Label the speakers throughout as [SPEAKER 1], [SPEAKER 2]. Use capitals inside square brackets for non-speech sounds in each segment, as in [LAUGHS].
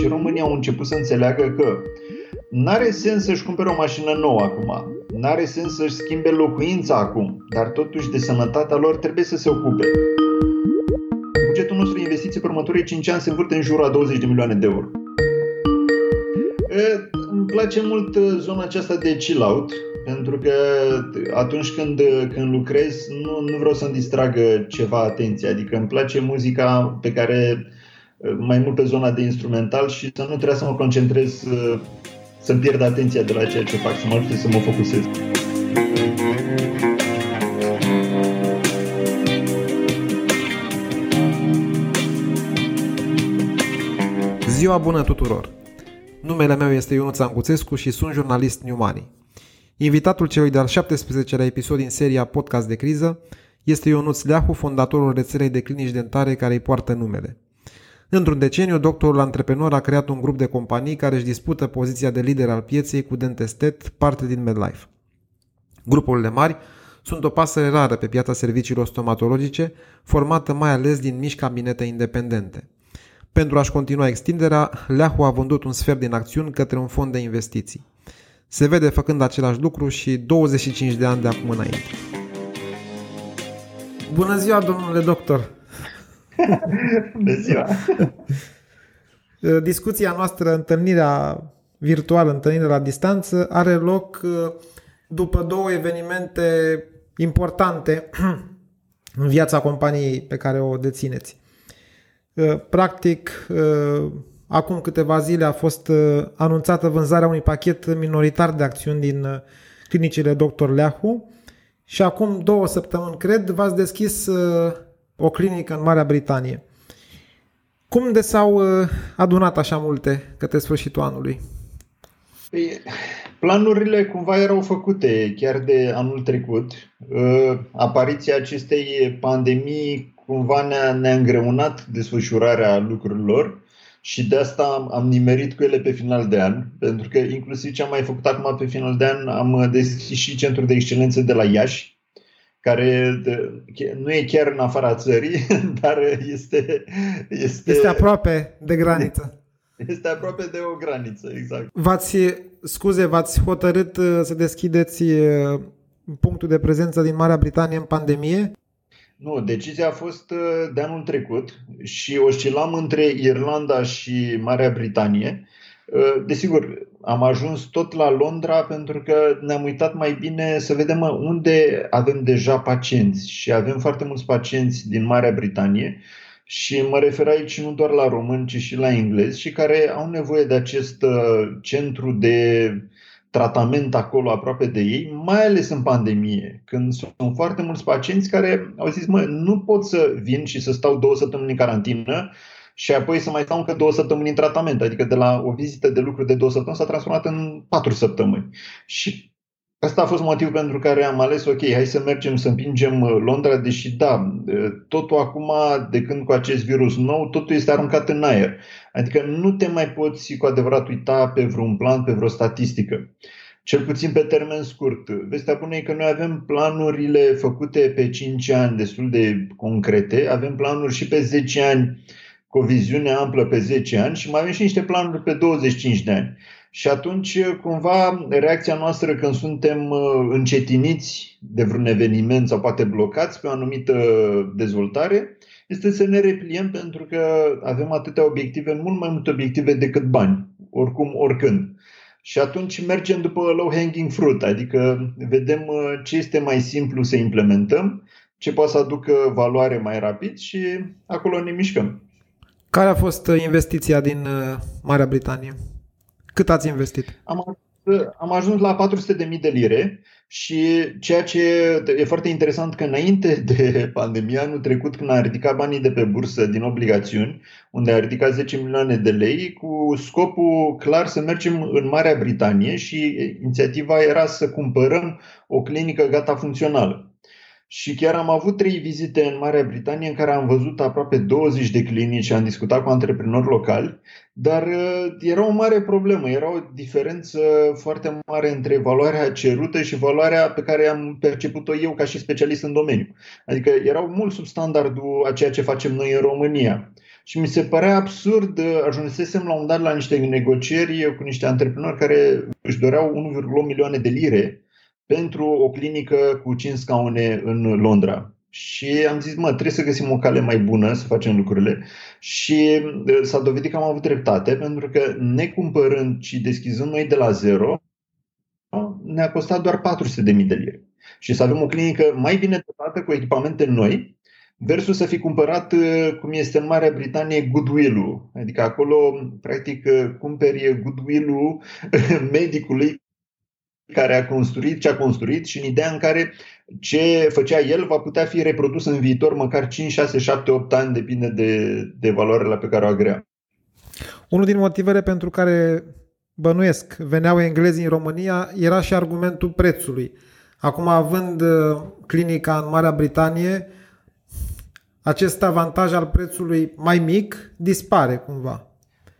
[SPEAKER 1] și românii au început să înțeleagă că N-are sens să-și cumpere o mașină nouă acum, n-are sens să-și schimbe locuința acum, dar totuși de sănătatea lor trebuie să se ocupe. Bugetul nostru de investiții pe următorii 5 ani se învârte în jurul a 20 de milioane de euro. E, îmi place mult uh, zona aceasta de chill-out, pentru că atunci când, când lucrez nu, nu vreau să-mi distragă ceva atenție, adică îmi place muzica pe care uh, mai mult pe zona de instrumental și să nu trebuie să mă concentrez uh, să-mi pierd atenția de la ceea ce fac, să mă ajute să mă focusez.
[SPEAKER 2] Ziua bună tuturor! Numele meu este Ionuț Anguțescu și sunt jurnalist New Money. Invitatul celui de-al 17-lea episod din seria Podcast de criză este Ionuț Leahu, fondatorul rețelei de clinici dentare care îi poartă numele. Într-un deceniu, doctorul antreprenor a creat un grup de companii care își dispută poziția de lider al pieței cu Dentestet, parte din MedLife. Grupurile mari sunt o pasăre rară pe piața serviciilor stomatologice, formată mai ales din mici cabinete independente. Pentru a-și continua extinderea, Leahu a vândut un sfert din acțiuni către un fond de investiții. Se vede făcând același lucru și 25 de ani de acum înainte. Bună ziua, domnule doctor!
[SPEAKER 1] Bună [LAUGHS] ziua! [LAUGHS]
[SPEAKER 2] Discuția noastră, întâlnirea virtuală, întâlnirea la distanță, are loc uh, după două evenimente importante [CLEARS THROAT] în viața companiei pe care o dețineți. Uh, practic, uh, acum câteva zile a fost anunțată vânzarea unui pachet minoritar de acțiuni din clinicile Dr. Leahu și acum două săptămâni, cred, v-ați deschis o clinică în Marea Britanie. Cum de s-au uh, adunat așa multe către sfârșitul anului?
[SPEAKER 1] Păi, planurile cumva erau făcute chiar de anul trecut. Uh, apariția acestei pandemii cumva ne-a, ne-a îngreunat desfășurarea lucrurilor și de asta am nimerit cu ele pe final de an, pentru că inclusiv ce am mai făcut acum pe final de an, am deschis și centrul de excelență de la Iași, care nu e chiar în afara țării, [LAUGHS] dar este...
[SPEAKER 2] Este, este aproape de graniță. [LAUGHS]
[SPEAKER 1] Este aproape de o graniță, exact.
[SPEAKER 2] V-ați, scuze, v-ați hotărât uh, să deschideți uh, punctul de prezență din Marea Britanie în pandemie?
[SPEAKER 1] Nu, decizia a fost uh, de anul trecut și oscilam între Irlanda și Marea Britanie. Desigur, am ajuns tot la Londra pentru că ne-am uitat mai bine să vedem unde avem deja pacienți. Și avem foarte mulți pacienți din Marea Britanie și mă refer aici nu doar la români, ci și la englezi și care au nevoie de acest uh, centru de tratament acolo aproape de ei, mai ales în pandemie, când sunt foarte mulți pacienți care au zis, mă, nu pot să vin și să stau două săptămâni în carantină, și apoi să mai stau încă două săptămâni în tratament. Adică de la o vizită de lucru de două săptămâni s-a transformat în patru săptămâni. Și Asta a fost motivul pentru care am ales, ok, hai să mergem să împingem uh, Londra, deși da, uh, totul acum, de când cu acest virus nou, totul este aruncat în aer. Adică nu te mai poți cu adevărat uita pe vreun plan, pe vreo statistică. Cel puțin pe termen scurt. Vestea bună e că noi avem planurile făcute pe 5 ani destul de concrete, avem planuri și pe 10 ani cu o viziune amplă pe 10 ani și mai avem și niște planuri pe 25 de ani. Și atunci, cumva, reacția noastră când suntem uh, încetiniți de vreun eveniment sau poate blocați pe o anumită dezvoltare, este să ne repliem pentru că avem atâtea obiective, mult mai multe obiective decât bani, oricum, oricând. Și atunci mergem după low hanging fruit, adică vedem uh, ce este mai simplu să implementăm, ce poate să aducă valoare mai rapid și acolo ne mișcăm.
[SPEAKER 2] Care a fost uh, investiția din uh, Marea Britanie? Cât ați investit?
[SPEAKER 1] Am, am ajuns la 400.000 de lire și ceea ce e foarte interesant că înainte [LAUGHS] de pandemie, anul trecut, când a ridicat banii de pe bursă din obligațiuni, unde a ridicat 10 milioane de lei, cu scopul clar să mergem în Marea Britanie și inițiativa era să cumpărăm o clinică gata funcțională. Și chiar am avut trei vizite în Marea Britanie în care am văzut aproape 20 de clinici și am discutat cu antreprenori locali, dar uh, era o mare problemă, era o diferență foarte mare între valoarea cerută și valoarea pe care am perceput-o eu ca și specialist în domeniu. Adică erau mult sub standardul a ceea ce facem noi în România. Și mi se părea absurd, ajunsesem la un dat la niște negocieri cu niște antreprenori care își doreau 1,8 milioane de lire pentru o clinică cu 5 scaune în Londra. Și am zis, mă, trebuie să găsim o cale mai bună să facem lucrurile. Și s-a dovedit că am avut dreptate, pentru că necumpărând și deschizând noi de la zero, ne-a costat doar 400.000 de lire. Și să avem o clinică mai bine dotată cu echipamente noi, versus să fi cumpărat, uh, cum este în Marea Britanie, goodwill-ul. Adică acolo, practic, uh, cumperi goodwill-ul [LAUGHS] medicului care a construit ce a construit și în ideea în care ce făcea el va putea fi reprodus în viitor măcar 5, 6, 7, 8 ani, depinde de, de valoarea pe care o agrea.
[SPEAKER 2] Unul din motivele pentru care bănuiesc veneau englezii în România era și argumentul prețului. Acum, având uh, clinica în Marea Britanie, acest avantaj al prețului mai mic dispare cumva.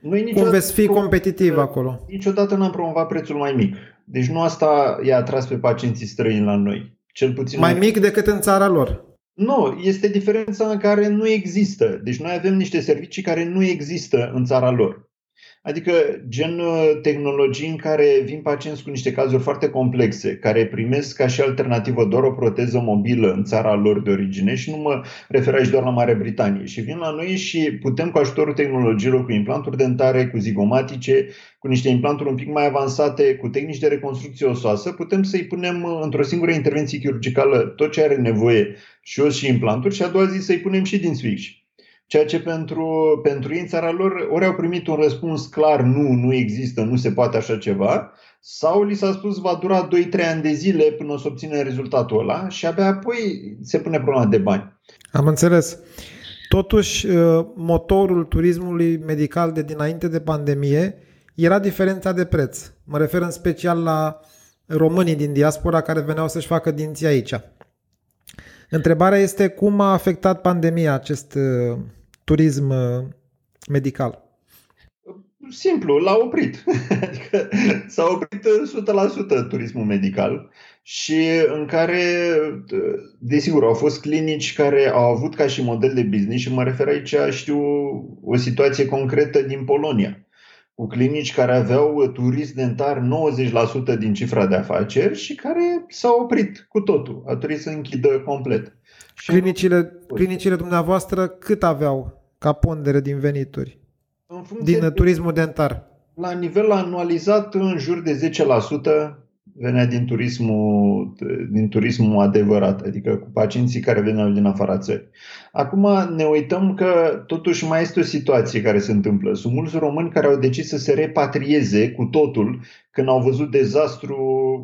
[SPEAKER 2] Noi Cum veți fi competitiv acolo?
[SPEAKER 1] Niciodată n-am promovat prețul mai mic. Deci nu asta i-a atras pe pacienții străini la noi. Cel puțin
[SPEAKER 2] mai mic decât în țara lor.
[SPEAKER 1] Nu, este diferența în care nu există. Deci noi avem niște servicii care nu există în țara lor. Adică gen uh, tehnologii în care vin pacienți cu niște cazuri foarte complexe, care primesc ca și alternativă doar o proteză mobilă în țara lor de origine și nu mă refer aici doar la Marea Britanie. Și vin la noi și putem cu ajutorul tehnologiilor, cu implanturi dentare, cu zigomatice, cu niște implanturi un pic mai avansate, cu tehnici de reconstrucție osoasă, putem să-i punem uh, într-o singură intervenție chirurgicală tot ce are nevoie și os și implanturi și a doua zi să-i punem și din fix. Ceea ce pentru, pentru ei în țara lor ori au primit un răspuns clar, nu, nu există, nu se poate așa ceva, sau li s-a spus va dura 2-3 ani de zile până o să obțină rezultatul ăla și abia apoi se pune problema de bani.
[SPEAKER 2] Am înțeles. Totuși, uh, motorul turismului medical de dinainte de pandemie era diferența de preț. Mă refer în special la românii din diaspora care veneau să-și facă dinții aici. Întrebarea este cum a afectat pandemia acest uh, turism uh, medical?
[SPEAKER 1] Simplu, [LAUGHS] l-a oprit. Adică s-a oprit 100% turismul medical și în care, desigur, au fost clinici care au avut ca și model de business și mă refer aici, știu, o situație concretă din Polonia cu clinici care aveau turism dentar 90% din cifra de afaceri și care s-au oprit cu totul. A trebuit să închidă complet.
[SPEAKER 2] Și clinicile, clinicile dumneavoastră cât aveau ca pondere din venituri? din de, turismul dentar?
[SPEAKER 1] La nivel anualizat, în jur de 10% venea din turismul, din turismul adevărat, adică cu pacienții care veneau din afara țării. Acum ne uităm că totuși mai este o situație care se întâmplă. Sunt mulți români care au decis să se repatrieze cu totul când au văzut dezastru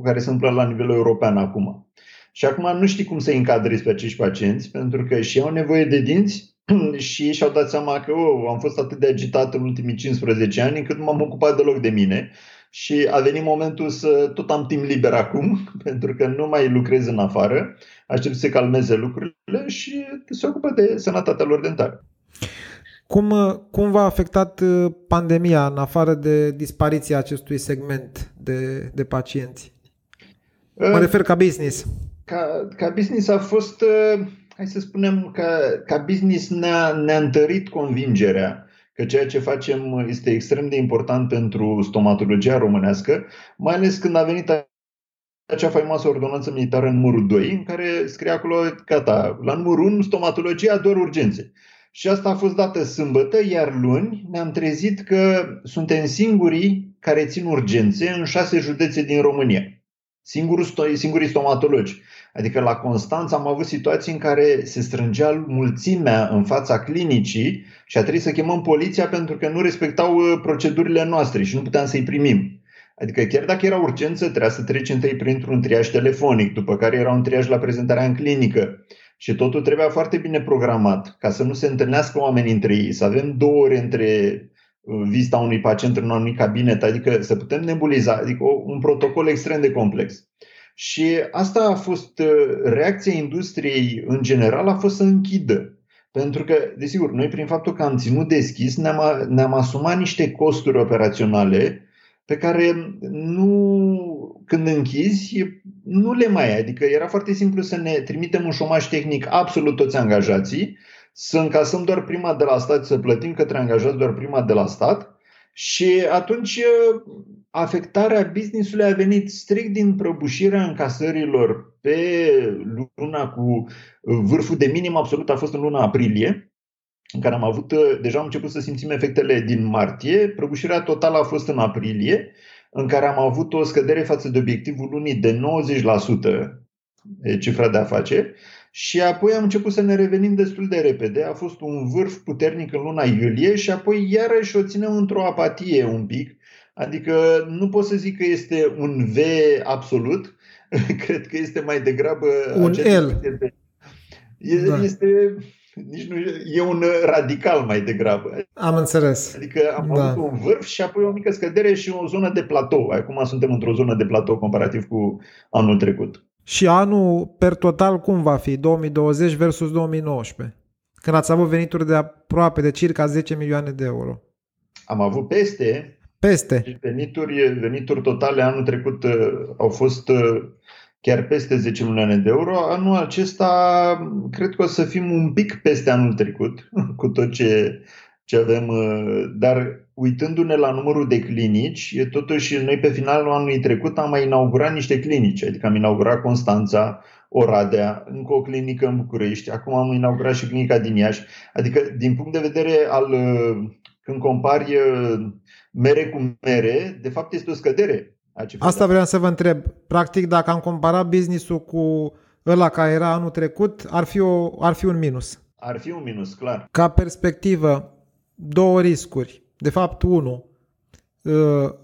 [SPEAKER 1] care se întâmplă la nivel european acum. Și acum nu știi cum să încadrezi pe acești pacienți, pentru că și au nevoie de dinți [CLEARS THROAT] și ei și-au dat seama că oh, am fost atât de agitat în ultimii 15 ani încât nu m-am ocupat deloc de mine și a venit momentul să tot am timp liber acum, [LAUGHS] pentru că nu mai lucrez în afară, aștept să se calmeze lucrurile și se ocupă de sănătatea lor dentară.
[SPEAKER 2] Cum, cum v-a afectat uh, pandemia în afară de dispariția acestui segment de, de pacienți? Mă uh, refer ca business.
[SPEAKER 1] Ca, ca business a fost, uh, hai să spunem, că ca business ne-a, ne-a întărit convingerea că ceea ce facem este extrem de important pentru stomatologia românească, mai ales când a venit acea faimoasă ordonanță militară în numărul 2, în care scrie acolo, gata, la numărul 1, stomatologia, doar urgențe. Și asta a fost dată sâmbătă, iar luni ne-am trezit că suntem singurii care țin urgențe în șase județe din România. Singurii, singurii stomatologi. Adică la Constanța am avut situații în care se strângea mulțimea în fața clinicii și a trebuit să chemăm poliția pentru că nu respectau uh, procedurile noastre și nu puteam să-i primim. Adică chiar dacă era urgență, trebuia să trecem întâi printr-un triaj telefonic, după care era un triaj la prezentarea în clinică. Și totul trebuia foarte bine programat, ca să nu se întâlnească oamenii între ei, să avem două ore între uh, vizita unui pacient în un anumit cabinet, adică să putem nebuliza, adică un protocol extrem de complex. Și asta a fost uh, reacția industriei în general, a fost să închidă. Pentru că, desigur, noi prin faptul că am ținut deschis, ne-am, ne-am asumat niște costuri operaționale pe care nu, când închizi, nu le mai ai. Adică era foarte simplu să ne trimitem un șomaj tehnic absolut toți angajații să încasăm doar prima de la stat, să plătim către angajați doar prima de la stat. Și atunci afectarea businessului a venit strict din prăbușirea încasărilor pe luna cu vârful de minim absolut a fost în luna aprilie, în care am avut, deja am început să simțim efectele din martie, prăbușirea totală a fost în aprilie, în care am avut o scădere față de obiectivul lunii de 90% cifra de afaceri și apoi am început să ne revenim destul de repede. A fost un vârf puternic în luna iulie și apoi iarăși o ținem într-o apatie un pic. Adică nu pot să zic că este un V absolut, [LAUGHS] cred că este mai degrabă...
[SPEAKER 2] Un L.
[SPEAKER 1] De... Da. Este, nici nu, e un radical mai degrabă.
[SPEAKER 2] Am înțeles.
[SPEAKER 1] Adică am da. avut un vârf și apoi o mică scădere și o zonă de platou. Acum suntem într-o zonă de platou comparativ cu anul trecut.
[SPEAKER 2] Și anul per total cum va fi? 2020 versus 2019? Când ați avut venituri de aproape de circa 10 milioane de euro.
[SPEAKER 1] Am avut peste.
[SPEAKER 2] Peste.
[SPEAKER 1] Venituri, venituri totale anul trecut uh, au fost uh, chiar peste 10 milioane de euro. Anul acesta cred că o să fim un pic peste anul trecut [LAUGHS] cu tot ce, ce avem, uh, dar uitându-ne la numărul de clinici, e totuși noi pe finalul anului trecut am mai inaugurat niște clinici, adică am inaugurat Constanța, Oradea, încă o clinică în București, acum am inaugurat și clinica din Iași. Adică, din punct de vedere al uh, când compari uh, mere cu mere, de fapt este o scădere.
[SPEAKER 2] Asta vreau să vă întreb. Practic, dacă am comparat business-ul cu ăla care era anul trecut, ar fi, o, ar fi un minus.
[SPEAKER 1] Ar fi un minus, clar.
[SPEAKER 2] Ca perspectivă, două riscuri de fapt, unu, uh,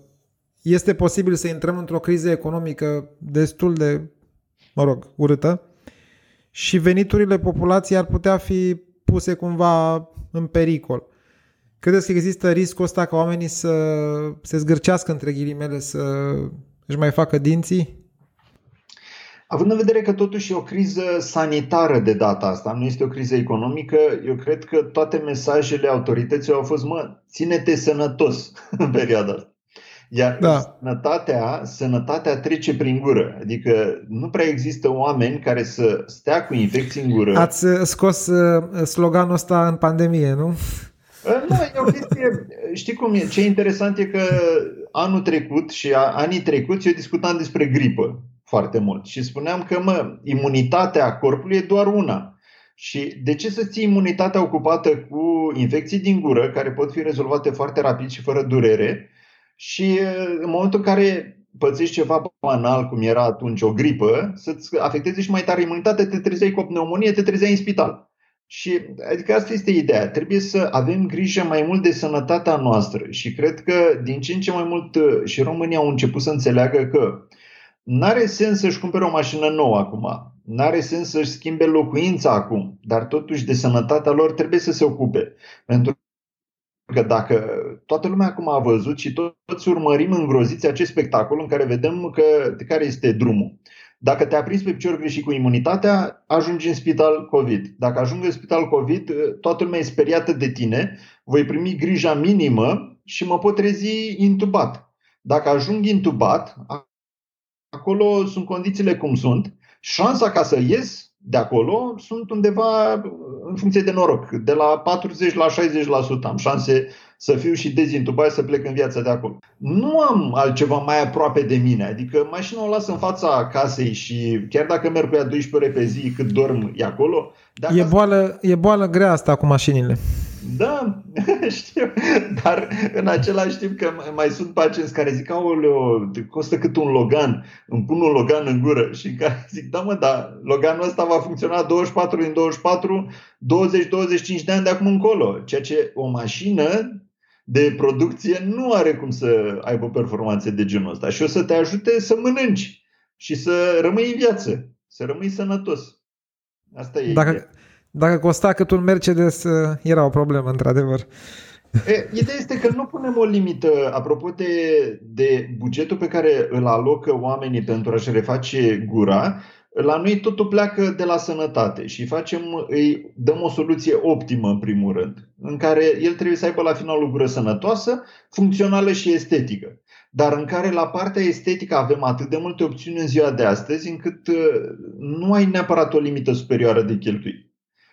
[SPEAKER 2] este posibil să intrăm într-o criză economică destul de, mă rog, urâtă și veniturile populației ar putea fi puse cumva în pericol. Credeți că există riscul ăsta ca oamenii să se zgârcească între ghilimele, să își mai facă dinții?
[SPEAKER 1] Având în vedere că totuși e o criză sanitară de data asta, nu este o criză economică, eu cred că toate mesajele autorităților au fost, mă, ține-te sănătos [LAUGHS] în perioada asta. Iar da. sănătatea, sănătatea trece prin gură. Adică nu prea există oameni care să stea cu infecții în gură.
[SPEAKER 2] Ați uh, scos uh, sloganul ăsta în pandemie, nu?
[SPEAKER 1] Uh, nu, e o chestie, știi cum e? Ce interesant e că anul trecut și anii trecuți eu discutam despre gripă foarte mult. Și spuneam că, mă, imunitatea corpului e doar una. Și de ce să ții imunitatea ocupată cu infecții din gură, care pot fi rezolvate foarte rapid și fără durere, și în momentul în care pățești ceva banal, cum era atunci o gripă, să-ți afecteze și mai tare imunitatea, te trezeai cu o pneumonie, te trezeai în spital. Și adică asta este ideea. Trebuie să avem grijă mai mult de sănătatea noastră și cred că din ce în ce mai mult și România au început să înțeleagă că N-are sens să-și cumpere o mașină nouă acum. N-are sens să-și schimbe locuința acum. Dar totuși de sănătatea lor trebuie să se ocupe. Pentru că dacă toată lumea acum a văzut și toți urmărim îngroziți acest spectacol în care vedem că, de care este drumul. Dacă te-a prins pe picior greșit cu imunitatea, ajungi în spital COVID. Dacă ajungi în spital COVID, toată lumea e speriată de tine, voi primi grija minimă și mă pot trezi intubat. Dacă ajung intubat, acolo sunt condițiile cum sunt. Șansa ca să ies de acolo sunt undeva în funcție de noroc. De la 40 la 60% am șanse să fiu și dezintubat să plec în viața de acolo. Nu am altceva mai aproape de mine, adică mașina o las în fața casei și chiar dacă merg cu ea 12 ore pe zi cât dorm e acolo.
[SPEAKER 2] E boală, e boală grea asta cu mașinile.
[SPEAKER 1] Da, [LAUGHS] știu, dar în același timp că mai sunt pacienți care zic, aoleo, costă cât un Logan, îmi pun un Logan în gură. [LAUGHS] Și în care zic, da mă, dar Loganul ăsta va funcționa 24 din 24, 20-25 de ani de acum încolo, ceea ce o mașină de producție nu are cum să aibă performanțe de genul ăsta. Și o să te ajute să mănânci și să rămâi în viață, să rămâi sănătos. Asta e
[SPEAKER 2] Dacă, dacă costa cât un Mercedes, uh, era o problemă, într-adevăr.
[SPEAKER 1] E, ideea este că nu punem o limită, apropo de, de bugetul pe care îl alocă oamenii pentru a-și reface gura, la noi totul pleacă de la sănătate și facem, îi dăm o soluție optimă în primul rând, în care el trebuie să aibă la final o gură sănătoasă, funcțională și estetică. Dar în care la partea estetică avem atât de multe opțiuni în ziua de astăzi încât uh, nu ai neapărat o limită superioară de cheltuit.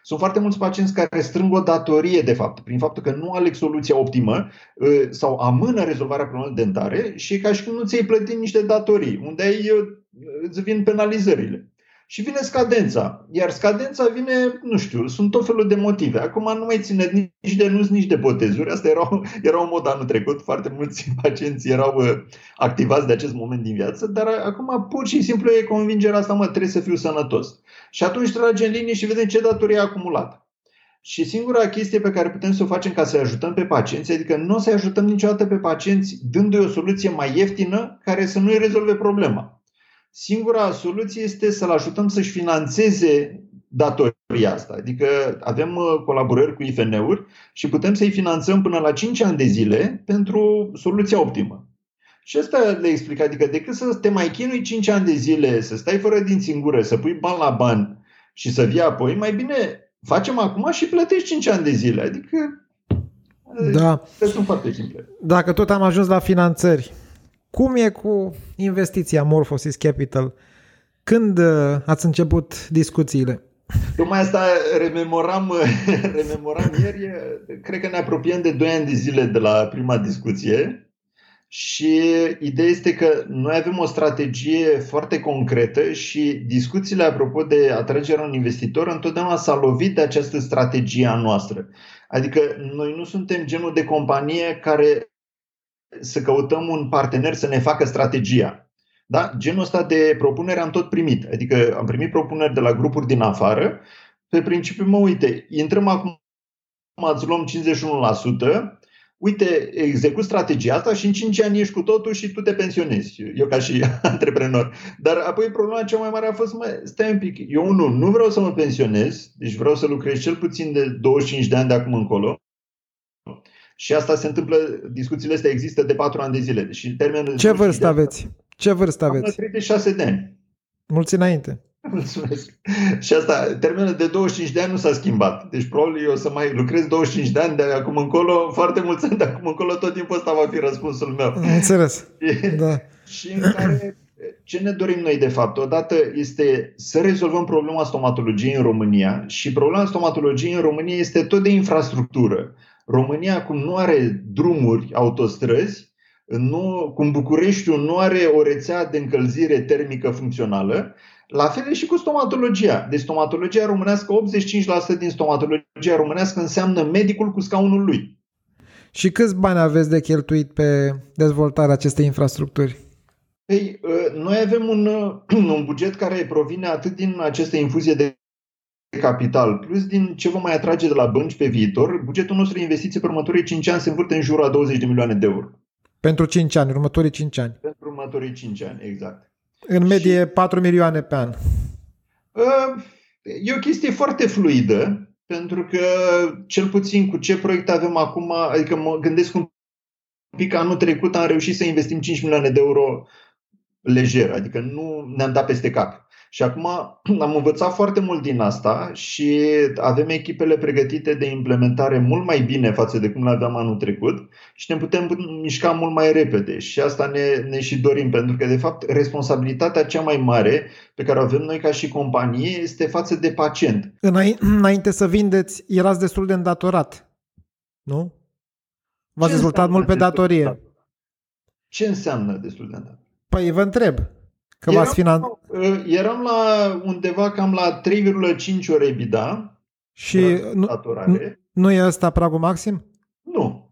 [SPEAKER 1] Sunt foarte mulți pacienți care strâng o datorie, de fapt, prin faptul că nu aleg soluția optimă ă, sau amână rezolvarea problemelor dentare și ca și cum nu ți-ai plătit niște datorii, unde ai, ă, îți vin penalizările. Și vine scadența. Iar scadența vine, nu știu, sunt tot felul de motive. Acum nu mai ține nici de nus, nici de botezuri. Asta era, era un mod anul trecut. Foarte mulți [LAUGHS] pacienți erau uh, activați de acest moment din viață, dar acum pur și simplu e convingerea asta, mă, trebuie să fiu sănătos. Și atunci tragem linie și vedem ce datorie a acumulat. Și singura chestie pe care putem să o facem ca să ajutăm pe pacienți, adică nu o să ajutăm niciodată pe pacienți dându-i o soluție mai ieftină care să nu-i rezolve problema. Singura soluție este să-l ajutăm să-și financeze datoria asta. Adică avem uh, colaborări cu IFN-uri și putem să-i finanțăm până la 5 ani de zile pentru soluția optimă. Și asta le explic, adică decât să te mai chinui 5 ani de zile, să stai fără dinți în gură, să pui bani la bani și să vii apoi, mai bine facem acum și plătești 5 ani de zile. Adică
[SPEAKER 2] da.
[SPEAKER 1] sunt foarte simple.
[SPEAKER 2] Dacă tot am ajuns la finanțări, cum e cu investiția Morphosis Capital? Când uh, ați început discuțiile?
[SPEAKER 1] Tocmai asta rememoram, [LAUGHS] rememoram ieri. Cred că ne apropiem de 2 ani de zile de la prima discuție. Și ideea este că noi avem o strategie foarte concretă și discuțiile apropo de atragerea unui investitor întotdeauna s-a lovit de această strategie a noastră. Adică noi nu suntem genul de companie care să căutăm un partener să ne facă strategia. Da? Genul ăsta de propunere am tot primit. Adică am primit propuneri de la grupuri din afară. Pe principiu, mă uite, intrăm acum, îți luăm 51%, uite, execut strategia asta și în 5 ani ești cu totul și tu te pensionezi. Eu ca și [LAUGHS] antreprenor. Dar apoi problema cea mai mare a fost, mă, stai un pic, eu nu, nu vreau să mă pensionez, deci vreau să lucrez cel puțin de 25 de ani de acum încolo. Și asta se întâmplă, discuțiile astea există de 4 ani de zile. Și termenul
[SPEAKER 2] Ce vârstă aveți? Ce vârstă aveți?
[SPEAKER 1] 36 de ani.
[SPEAKER 2] Mulți înainte. [LAUGHS]
[SPEAKER 1] Mulțumesc. Și asta, termenul de 25 de ani nu s-a schimbat. Deci probabil eu o să mai lucrez 25 de ani de acum încolo, foarte mulți ani de acum încolo, tot timpul ăsta va fi răspunsul meu.
[SPEAKER 2] Înțeles. [LAUGHS] da.
[SPEAKER 1] și în care ce ne dorim noi de fapt? Odată este să rezolvăm problema stomatologiei în România și problema stomatologiei în România este tot de infrastructură. România, cum nu are drumuri, autostrăzi, nu, cum Bucureștiul nu are o rețea de încălzire termică funcțională, la fel e și cu stomatologia. Deci stomatologia românească, 85% din stomatologia românească înseamnă medicul cu scaunul lui.
[SPEAKER 2] Și câți bani aveți de cheltuit pe dezvoltarea acestei infrastructuri?
[SPEAKER 1] Ei, ă, noi avem un, [CLEARS THROAT] un buget care provine atât din aceste infuzie de capital, plus din ce vom mai atrage de la bănci pe viitor, bugetul nostru de investiții pe următorii 5 ani se învârte în jurul a 20 de milioane de euro.
[SPEAKER 2] Pentru 5 ani, următorii 5 ani.
[SPEAKER 1] Pentru următorii 5 ani, exact.
[SPEAKER 2] În medie și, 4 milioane pe an.
[SPEAKER 1] Uh, e o chestie foarte fluidă, pentru că cel puțin cu ce proiect avem acum, adică mă gândesc un pic anul trecut am reușit să investim 5 milioane de euro lejer, adică nu ne-am dat peste cap. Și acum [CLEARS THROAT] am învățat foarte mult din asta și avem echipele pregătite de implementare mult mai bine față de cum le aveam anul trecut și ne putem mișca mult mai repede. Și asta ne, ne și dorim, pentru că, de fapt, responsabilitatea cea mai mare pe care o avem noi ca și companie este față de pacient. [CLEARS THROAT]
[SPEAKER 2] Înainte să vindeți, erați destul de îndatorat, nu? V-ați dezvoltat mult pe datorie.
[SPEAKER 1] Ce înseamnă destul de îndatorat?
[SPEAKER 2] Păi vă întreb. Că eram, v-ați finan...
[SPEAKER 1] Uh, eram la undeva cam la 3,5 ori EBITDA.
[SPEAKER 2] Și nu, nu e ăsta pragul maxim?
[SPEAKER 1] Nu.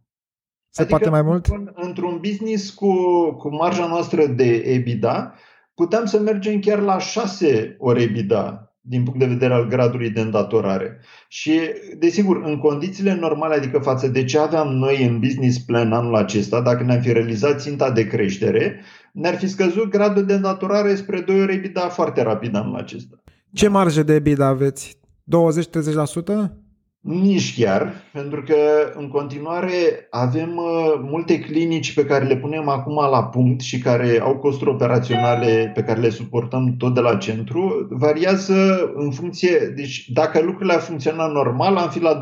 [SPEAKER 2] Se adică poate mai mult?
[SPEAKER 1] Într-un business cu, cu marja noastră de EBITDA, putem să mergem chiar la 6 ori EBITDA din punct de vedere al gradului de îndatorare. Și, desigur, în condițiile normale, adică față de ce aveam noi în business plan anul acesta, dacă ne-am fi realizat ținta de creștere, ne-ar fi scăzut gradul de îndatorare spre 2 ori EBITDA foarte rapid anul acesta.
[SPEAKER 2] Ce marjă de EBITDA aveți? 20-30%?
[SPEAKER 1] Nici chiar, pentru că în continuare avem uh, multe clinici pe care le punem acum la punct și care au costuri operaționale pe care le suportăm tot de la centru. Variază în funcție, deci dacă lucrurile ar funcționa normal, am fi la 20%.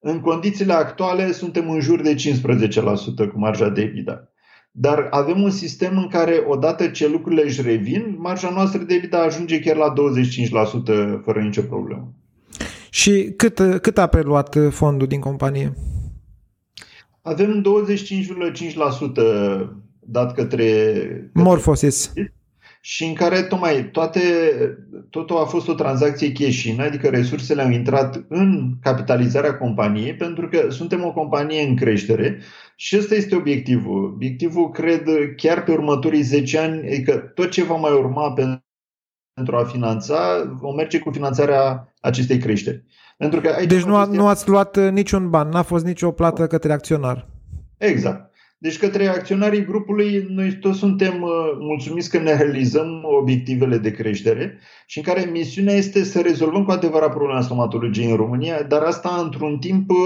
[SPEAKER 1] În condițiile actuale suntem în jur de 15% cu marja de EBITDA. Dar avem un sistem în care odată ce lucrurile își revin, marja noastră de EBITDA ajunge chiar la 25% fără nicio problemă.
[SPEAKER 2] Și cât, cât a preluat fondul din companie?
[SPEAKER 1] Avem 25,5% dat către, către
[SPEAKER 2] Morphosis
[SPEAKER 1] și în care tocmai toate, totul a fost o tranzacție cash adică resursele au intrat în capitalizarea companiei pentru că suntem o companie în creștere și ăsta este obiectivul. Obiectivul, cred, chiar pe următorii 10 ani, adică tot ce va mai urma pentru a finanța, vom merge cu finanțarea acestei creșteri.
[SPEAKER 2] Pentru că aici deci nu, a, nu ați luat niciun ban, n-a fost nicio plată către acționar.
[SPEAKER 1] Exact. Deci către acționarii grupului noi toți suntem uh, mulțumiți că ne realizăm obiectivele de creștere și în care misiunea este să rezolvăm cu adevărat problema stomatologiei în România, dar asta într-un timp uh,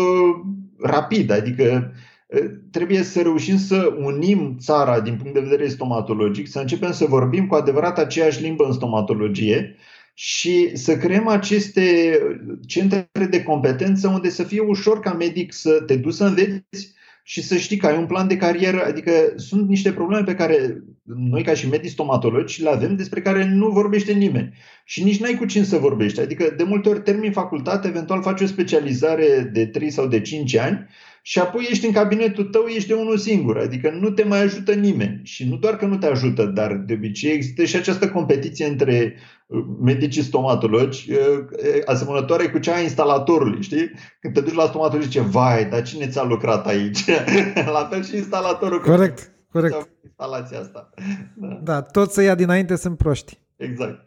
[SPEAKER 1] rapid, adică uh, trebuie să reușim să unim țara din punct de vedere stomatologic, să începem să vorbim cu adevărat aceeași limbă în stomatologie și să creăm aceste centre de competență unde să fie ușor ca medic să te duci să înveți și să știi că ai un plan de carieră, adică sunt niște probleme pe care noi ca și medici stomatologi le avem despre care nu vorbește nimeni și nici n-ai cu cine să vorbești. Adică de multe ori termin facultate, eventual faci o specializare de 3 sau de 5 ani și apoi ești în cabinetul tău, ești de unul singur, adică nu te mai ajută nimeni. Și nu doar că nu te ajută, dar de obicei există și această competiție între uh, medicii stomatologi, uh, uh, asemănătoare cu cea a instalatorului, știi? Când te duci la stomatolog zice, vai, dar cine ți-a lucrat aici? [LAUGHS] la fel și instalatorul.
[SPEAKER 2] Corect, corect.
[SPEAKER 1] Instalația asta.
[SPEAKER 2] Da. da, toți să ia dinainte sunt proști.
[SPEAKER 1] Exact.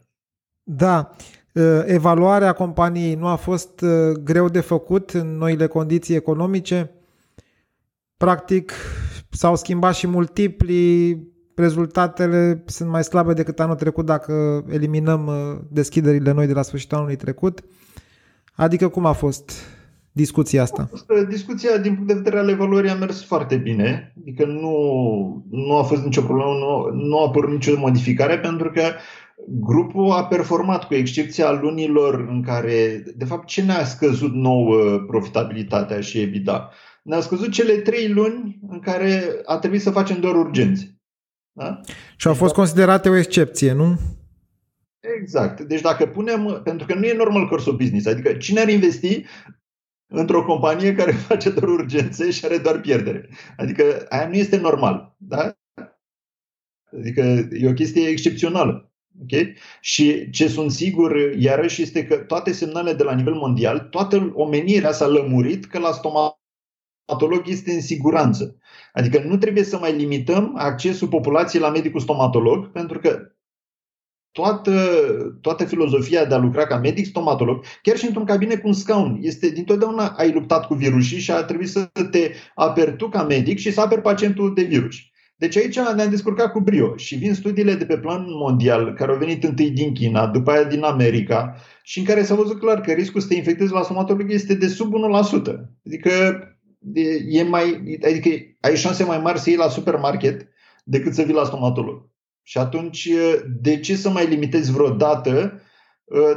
[SPEAKER 2] Da. Evaluarea companiei nu a fost greu de făcut în noile condiții economice? Practic, s-au schimbat și multipli, rezultatele sunt mai slabe decât anul trecut dacă eliminăm uh, deschiderile noi de la sfârșitul anului trecut. Adică cum a fost discuția asta?
[SPEAKER 1] Uh, discuția din punct de vedere al evaluării a mers foarte bine, adică nu, nu a fost nicio problemă, nu, nu a apărut nicio modificare pentru că grupul a performat cu excepția lunilor în care, de fapt, ce ne-a scăzut nouă profitabilitatea și EBITDA? Ne-a scăzut cele trei luni în care a trebuit să facem doar urgențe.
[SPEAKER 2] Da? Și au fost considerate o excepție, nu?
[SPEAKER 1] Exact. Deci dacă punem, pentru că nu e normal course of business, adică cine ar investi într-o companie care [LAUGHS] face doar urgențe și are doar pierdere? Adică aia nu este normal. Da? Adică e o chestie excepțională. Okay? Și ce sunt sigur, iarăși, este că toate semnalele de la nivel mondial, toată omenirea s-a lămurit că la stomac stomatolog este în siguranță. Adică nu trebuie să mai limităm accesul populației la medicul stomatolog, pentru că toată, toată filozofia de a lucra ca medic stomatolog, chiar și într-un cabinet cu un scaun, este dintotdeauna ai luptat cu virusii și a trebuit să te aperi tu ca medic și să aperi pacientul de virus. Deci aici ne-am descurcat cu brio și vin studiile de pe plan mondial, care au venit întâi din China, după aia din America, și în care s-a văzut clar că riscul să te infectezi la stomatolog este de sub 1%. Adică e mai, adică ai șanse mai mari să iei la supermarket decât să vii la stomatolog. Și atunci, de ce să mai limitezi vreodată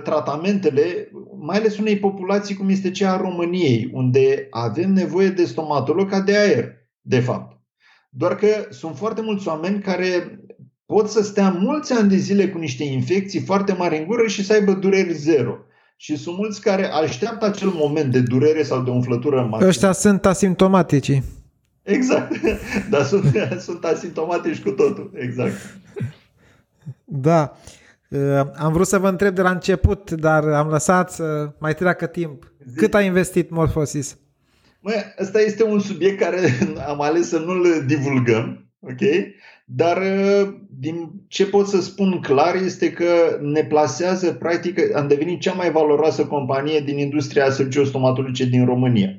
[SPEAKER 1] tratamentele, mai ales unei populații cum este cea a României, unde avem nevoie de stomatolog ca de aer, de fapt. Doar că sunt foarte mulți oameni care pot să stea mulți ani de zile cu niște infecții foarte mari în gură și să aibă dureri zero. Și sunt mulți care așteaptă acel moment de durere sau de umflătură maximă.
[SPEAKER 2] Ăștia sunt asimptomatici.
[SPEAKER 1] Exact. [LAUGHS] Dar sunt, [LAUGHS] sunt asimptomatici cu totul. Exact.
[SPEAKER 2] Da. Uh, am vrut să vă întreb de la început, dar am lăsat să mai treacă timp. Cât a investit Morphosis?
[SPEAKER 1] Măi, ăsta este un subiect care am ales să nu-l divulgăm, ok? Dar uh, din ce pot să spun clar este că ne plasează, practic, am devenit cea mai valoroasă companie din industria serviciilor din România.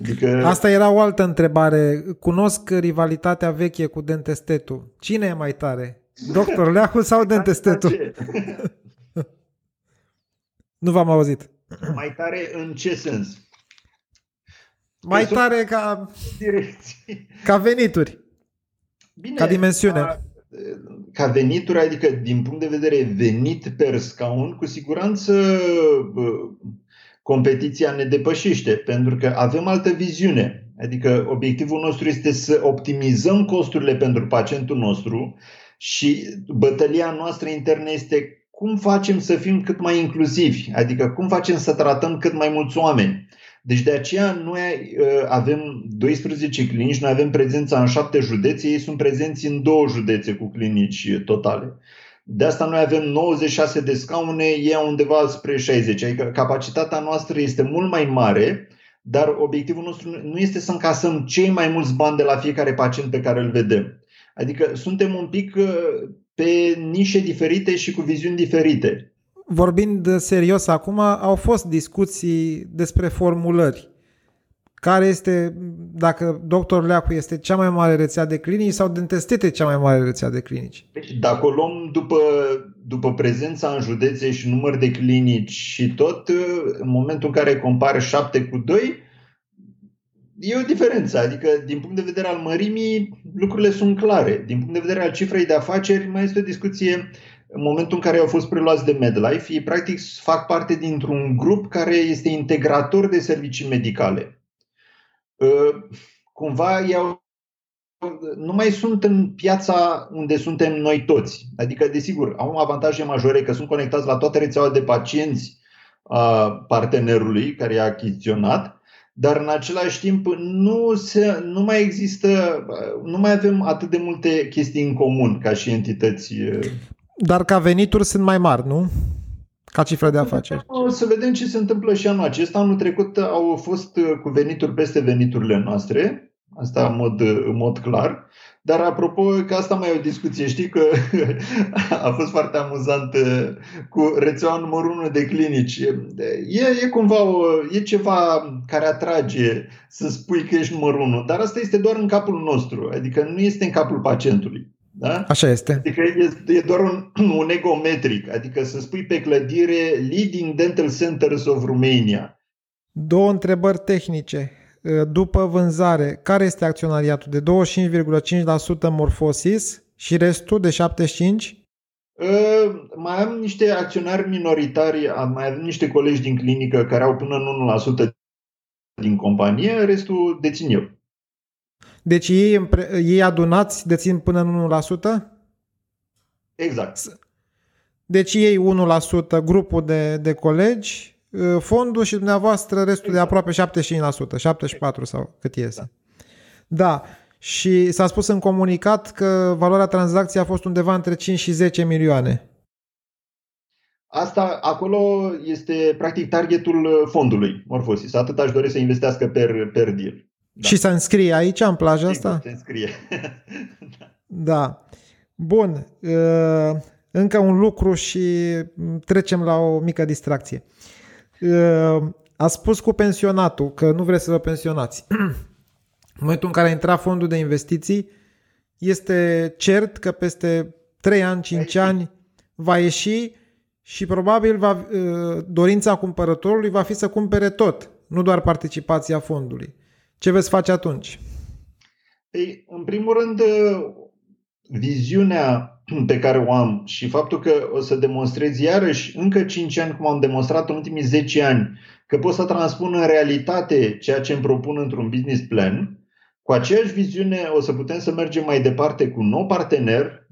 [SPEAKER 2] Adică... Asta era o altă întrebare. Cunosc rivalitatea veche cu Dentestetul. Cine e mai tare? Doctor Leahu sau [LAUGHS] Dentestetul? [LAUGHS] nu v-am auzit.
[SPEAKER 1] Mai tare în ce sens?
[SPEAKER 2] Mai tare ca, ca venituri. Bine, ca dimensiune. Ca,
[SPEAKER 1] ca venituri, adică din punct de vedere venit per scaun, cu siguranță competiția ne depășește, pentru că avem altă viziune. Adică obiectivul nostru este să optimizăm costurile pentru pacientul nostru și bătălia noastră internă este cum facem să fim cât mai inclusivi, adică cum facem să tratăm cât mai mulți oameni. Deci de aceea noi uh, avem 12 clinici, noi avem prezența în 7 județe, ei sunt prezenți în două județe cu clinici totale. De asta noi avem 96 de scaune, ei undeva spre 60, adică capacitatea noastră este mult mai mare, dar obiectivul nostru nu este să încasăm cei mai mulți bani de la fiecare pacient pe care îl vedem. Adică suntem un pic uh, pe nișe diferite și cu viziuni diferite.
[SPEAKER 2] Vorbind serios acum, au fost discuții despre formulări. Care este, dacă doctor Leacu este cea mai mare rețea de clinici sau Dentestete cea mai mare rețea de clinici?
[SPEAKER 1] Deci, dacă o luăm după, după prezența în județe și număr de clinici și tot, în momentul în care compari 7 cu 2, e o diferență. Adică, din punct de vedere al mărimii, lucrurile sunt clare. Din punct de vedere al cifrei de afaceri, mai este o discuție în momentul în care au fost preluați de MedLife, ei practic fac parte dintr-un grup care este integrator de servicii medicale. Ă, cumva iau nu mai sunt în piața unde suntem noi toți. Adică, desigur, au avantaje majore că sunt conectați la toate rețeaua de pacienți a partenerului care i-a achiziționat, dar în același timp nu, se, nu mai există, nu mai avem atât de multe chestii în comun ca și entități.
[SPEAKER 2] Dar ca venituri sunt mai mari, nu? Ca cifră de afaceri.
[SPEAKER 1] O să vedem ce se întâmplă și anul acesta. Anul trecut au fost cu venituri peste veniturile noastre, asta în mod, în mod clar. Dar apropo, că asta mai e o discuție, știi că [LAUGHS] a fost foarte amuzant uh, cu rețeaua numărul 1 de clinici. E, e cumva o, e ceva care atrage să spui că ești numărul 1, dar asta este doar în capul nostru, adică nu este în capul pacientului. Da?
[SPEAKER 2] Așa este.
[SPEAKER 1] Adică e, e doar un, [CLEARS THROAT] un egometric, adică să spui pe clădire Leading Dental Centers of Romania.
[SPEAKER 2] Două întrebări tehnice. După vânzare, care este acționariatul? De 25,5% Morphosis și restul de 75%?
[SPEAKER 1] Mai am niște acționari minoritari, mai avem niște colegi din clinică care au până în 1% din companie, restul dețin eu.
[SPEAKER 2] Deci ei, ei adunați dețin până în 1%?
[SPEAKER 1] Exact.
[SPEAKER 2] Deci ei 1%, grupul de, de colegi, ă, fondul și dumneavoastră restul exact. de aproape 75%, 74 sau cât este. Da. da. Și s-a spus în comunicat că valoarea tranzacției a fost undeva între 5 și 10 milioane.
[SPEAKER 1] Asta acolo este practic targetul fondului Morphosis. Atât aș dori să investească per, per deal.
[SPEAKER 2] Da. Și să înscrie aici, în plaja asta?
[SPEAKER 1] Se înscrie. [LAUGHS]
[SPEAKER 2] da. Bun. Uh, încă un lucru și trecem la o mică distracție. Uh, a spus cu pensionatul că nu vreți să vă pensionați. [CLEARS THROAT] În momentul în care a intrat fondul de investiții, este cert că peste 3 ani, 5 ani va ieși și probabil va, uh, dorința cumpărătorului va fi să cumpere tot, nu doar participația fondului. Ce veți face atunci?
[SPEAKER 1] Ei, în primul rând, viziunea pe care o am și faptul că o să demonstrez iarăși încă 5 ani, cum am demonstrat în ultimii 10 ani, că pot să transpun în realitate ceea ce îmi propun într-un business plan, cu aceeași viziune o să putem să mergem mai departe cu un nou partener,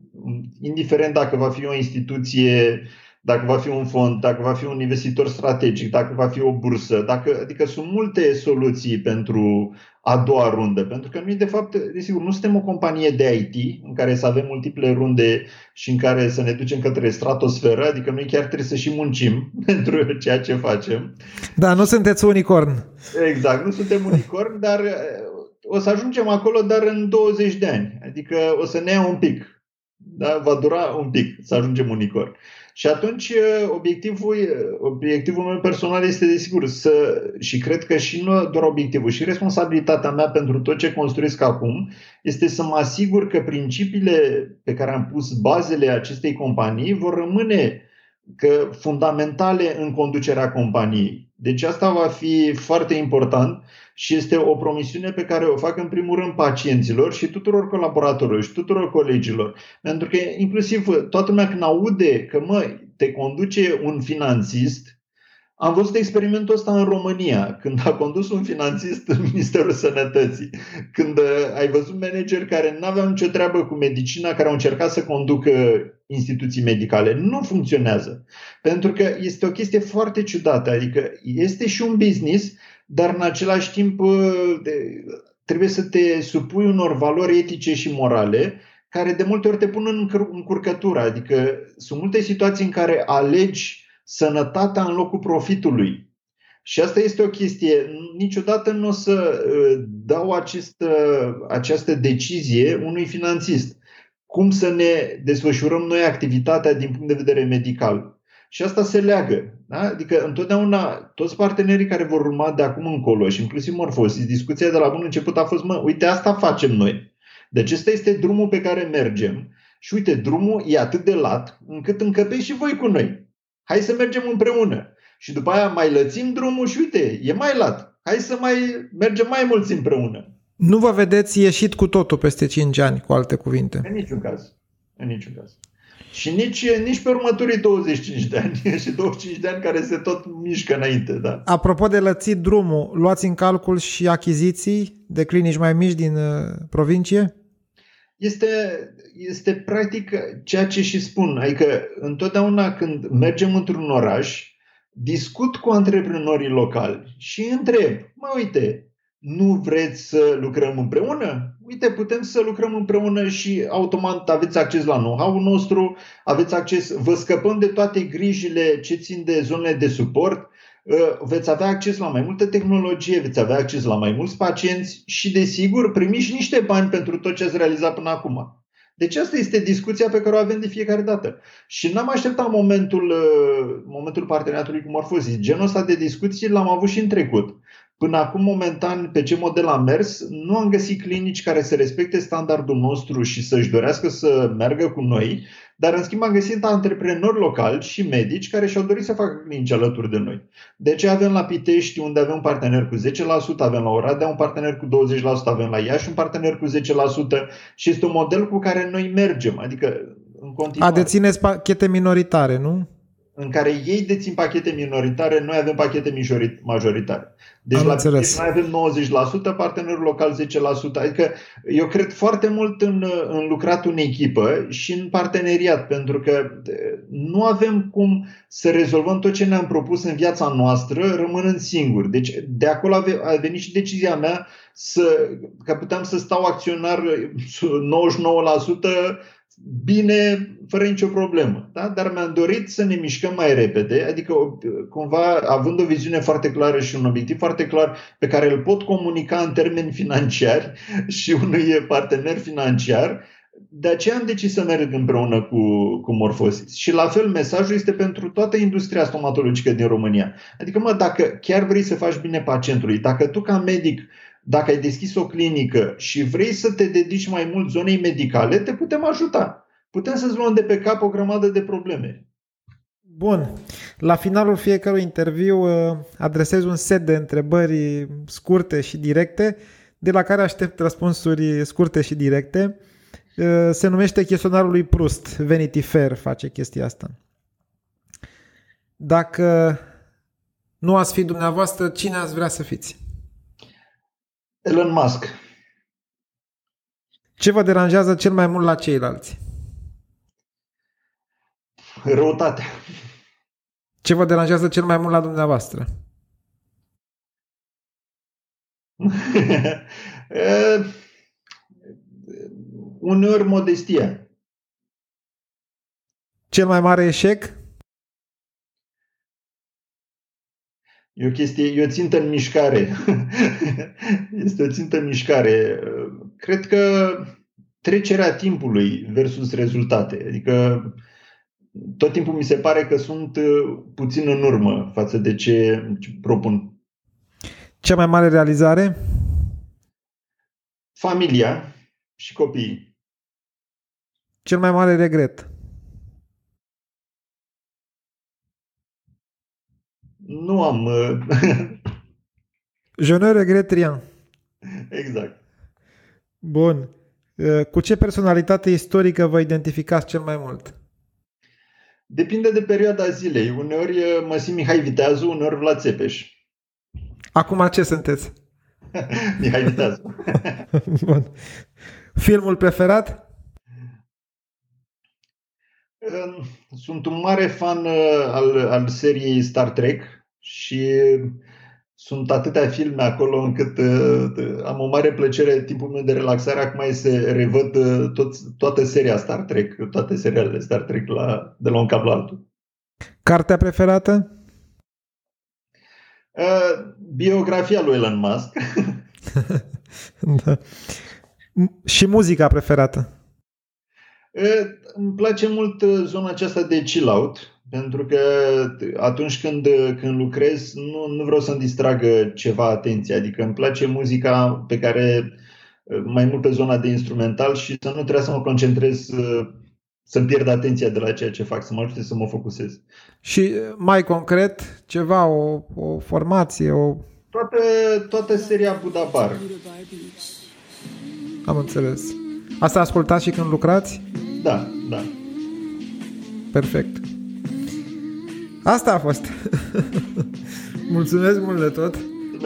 [SPEAKER 1] indiferent dacă va fi o instituție dacă va fi un fond, dacă va fi un investitor strategic, dacă va fi o bursă, dacă, adică sunt multe soluții pentru a doua rundă, pentru că noi de fapt, desigur, nu suntem o companie de IT în care să avem multiple runde și în care să ne ducem către stratosferă, adică noi chiar trebuie să și muncim [LAUGHS] pentru ceea ce facem.
[SPEAKER 2] Da, nu sunteți unicorn.
[SPEAKER 1] Exact, nu suntem unicorn, dar o să ajungem acolo, dar în 20 de ani, adică o să ne ia un pic. Da? Va dura un pic să ajungem unicorn. Și atunci obiectivul, obiectivul meu personal este desigur să, și cred că și nu doar obiectivul, și responsabilitatea mea pentru tot ce construiesc acum este să mă asigur că principiile pe care am pus bazele acestei companii vor rămâne că fundamentale în conducerea companiei. Deci asta va fi foarte important și este o promisiune pe care o fac în primul rând pacienților și tuturor colaboratorilor și tuturor colegilor. Pentru că inclusiv toată lumea când aude că mă, te conduce un finanțist, am văzut experimentul ăsta în România, când a condus un finanțist în Ministerul Sănătății, când uh, ai văzut manageri care nu aveau nicio treabă cu medicina, care au încercat să conducă instituții medicale. Nu funcționează. Pentru că este o chestie foarte ciudată. Adică este și un business, dar în același timp uh, trebuie să te supui unor valori etice și morale care de multe ori te pun în încurcătură. Adică sunt multe situații în care alegi sănătatea în locul profitului. Și asta este o chestie. Niciodată nu o să uh, dau acest, această decizie unui finanțist. Cum să ne desfășurăm noi activitatea din punct de vedere medical. Și asta se leagă. Da? Adică întotdeauna toți partenerii care vor urma de acum încolo și inclusiv Morfosis, discuția de la bun început a fost, mă, uite, asta facem noi. Deci ăsta este drumul pe care mergem și uite, drumul e atât de lat încât încăpeți și voi cu noi. Hai să mergem împreună. Și după aia mai lățim drumul și uite, e mai lat. Hai să mai mergem mai mulți împreună.
[SPEAKER 2] Nu vă vedeți ieșit cu totul peste 5 ani, cu alte cuvinte.
[SPEAKER 1] În niciun caz. În niciun caz. Și nici, nici pe următorii 25 de ani [LAUGHS] și 25 de ani care se tot mișcă înainte. Da.
[SPEAKER 2] Apropo de lățit drumul, luați în calcul și achiziții de clinici mai mici din uh, provincie?
[SPEAKER 1] Este, este practic ceea ce și spun. Adică întotdeauna când mergem într-un oraș, discut cu antreprenorii locali și întreb, mă uite, nu vreți să lucrăm împreună? Uite, putem să lucrăm împreună și automat aveți acces la know-how-ul nostru, aveți acces, vă scăpăm de toate grijile ce țin de zonele de suport, ă, veți avea acces la mai multă tehnologie, veți avea acces la mai mulți pacienți și, desigur, primiți niște bani pentru tot ce ați realizat până acum. Deci asta este discuția pe care o avem de fiecare dată. Și n-am așteptat momentul, ă, momentul parteneriatului cu Morfosis. Genul ăsta de discuții l-am avut și în trecut. Până acum, momentan, pe ce model am mers, nu am găsit clinici care să respecte standardul nostru și să-și dorească să meargă cu noi, dar în schimb am găsit antreprenori locali și medici care și-au dorit să facă clinici alături de noi. De ce avem la Pitești unde avem un partener cu 10%, avem la Oradea un partener cu 20%, avem la Iași un partener cu 10% și este un model cu care noi mergem. Adică în continuare.
[SPEAKER 2] A, dețineți pachete minoritare, nu?
[SPEAKER 1] În care ei dețin pachete minoritare, noi avem pachete majoritare. Deci Am la înțeles. noi avem 90%, partenerul local 10%. Adică eu cred foarte mult în, în lucratul în echipă și în parteneriat, pentru că nu avem cum să rezolvăm tot ce ne-am propus în viața noastră rămânând singuri. Deci de acolo a venit și decizia mea să, că puteam să stau acționar 99% bine, fără nicio problemă. Da? Dar mi-am dorit să ne mișcăm mai repede, adică cumva având o viziune foarte clară și un obiectiv foarte clar pe care îl pot comunica în termeni financiari [LAUGHS] și unui partener financiar, de aceea am decis să merg împreună cu, cu Morfosis. Și la fel, mesajul este pentru toată industria stomatologică din România. Adică, mă, dacă chiar vrei să faci bine pacientului, dacă tu ca medic dacă ai deschis o clinică și vrei să te dedici mai mult zonei medicale, te putem ajuta. Putem să-ți luăm de pe cap o grămadă de probleme.
[SPEAKER 2] Bun. La finalul fiecărui interviu uh, adresez un set de întrebări scurte și directe, de la care aștept răspunsuri scurte și directe. Uh, se numește chestionarul lui Proust. Vanity Fair face chestia asta. Dacă nu ați fi dumneavoastră, cine ați vrea să fiți?
[SPEAKER 1] Elon Musk.
[SPEAKER 2] Ce vă deranjează cel mai mult la ceilalți?
[SPEAKER 1] Răutatea.
[SPEAKER 2] Ce vă deranjează cel mai mult la dumneavoastră? [LAUGHS]
[SPEAKER 1] Uneori modestia.
[SPEAKER 2] Cel mai mare eșec?
[SPEAKER 1] E o chestie, e o țintă în mișcare. [LAUGHS] este o țintă în mișcare. Cred că trecerea timpului versus rezultate. Adică tot timpul mi se pare că sunt uh, puțin în urmă față de ce propun.
[SPEAKER 2] Cea mai mare realizare?
[SPEAKER 1] Familia și copiii.
[SPEAKER 2] Cel mai mare regret?
[SPEAKER 1] Nu am... Uh, [LAUGHS]
[SPEAKER 2] Je ne regrette rien.
[SPEAKER 1] Exact.
[SPEAKER 2] Bun. Uh, cu ce personalitate istorică vă identificați cel mai mult?
[SPEAKER 1] Depinde de perioada zilei. Uneori uh, mă simt Mihai Viteazu, uneori Vlad Țepeș.
[SPEAKER 2] Acum ce sunteți? [LAUGHS]
[SPEAKER 1] Mihai Viteazu. [LAUGHS]
[SPEAKER 2] Bun. Filmul preferat?
[SPEAKER 1] Sunt un mare fan uh, al, al seriei Star Trek și sunt atâtea filme acolo încât uh, am o mare plăcere timpul meu de relaxare acum e să revăd uh, tot, toată seria Star Trek, toate serialele Star Trek la, de la un cap la altul.
[SPEAKER 2] Cartea preferată?
[SPEAKER 1] Uh, biografia lui Elon Musk. [LAUGHS]
[SPEAKER 2] da. Și muzica preferată?
[SPEAKER 1] Uh, îmi place mult uh, zona aceasta de chill out, pentru că atunci când, când lucrez nu, nu vreau să-mi distragă ceva atenția, adică îmi place muzica pe care mai mult pe zona de instrumental și să nu trebuie să mă concentrez să-mi pierd atenția de la ceea ce fac, să mă ajute să mă focusez.
[SPEAKER 2] Și mai concret, ceva, o, o formație, o...
[SPEAKER 1] Toată, toată seria Buda Bar.
[SPEAKER 2] Am înțeles. Asta ascultați și când lucrați?
[SPEAKER 1] Da, da.
[SPEAKER 2] Perfect. Asta a fost. [LAUGHS] Mulțumesc mult de tot.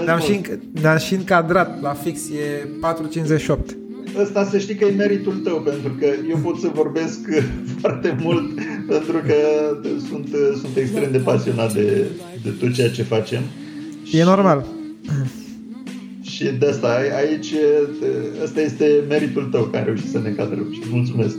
[SPEAKER 2] Ne-am și, ne-am și încadrat la fix, e 458.
[SPEAKER 1] Ăsta să știi că e meritul tău, pentru că eu pot să vorbesc [LAUGHS] foarte mult, pentru că sunt, sunt extrem de pasionat de, de tot ceea ce facem.
[SPEAKER 2] E și, normal.
[SPEAKER 1] Și de asta, aici, ăsta este meritul tău care ai reușit să ne încadrăm și mulțumesc.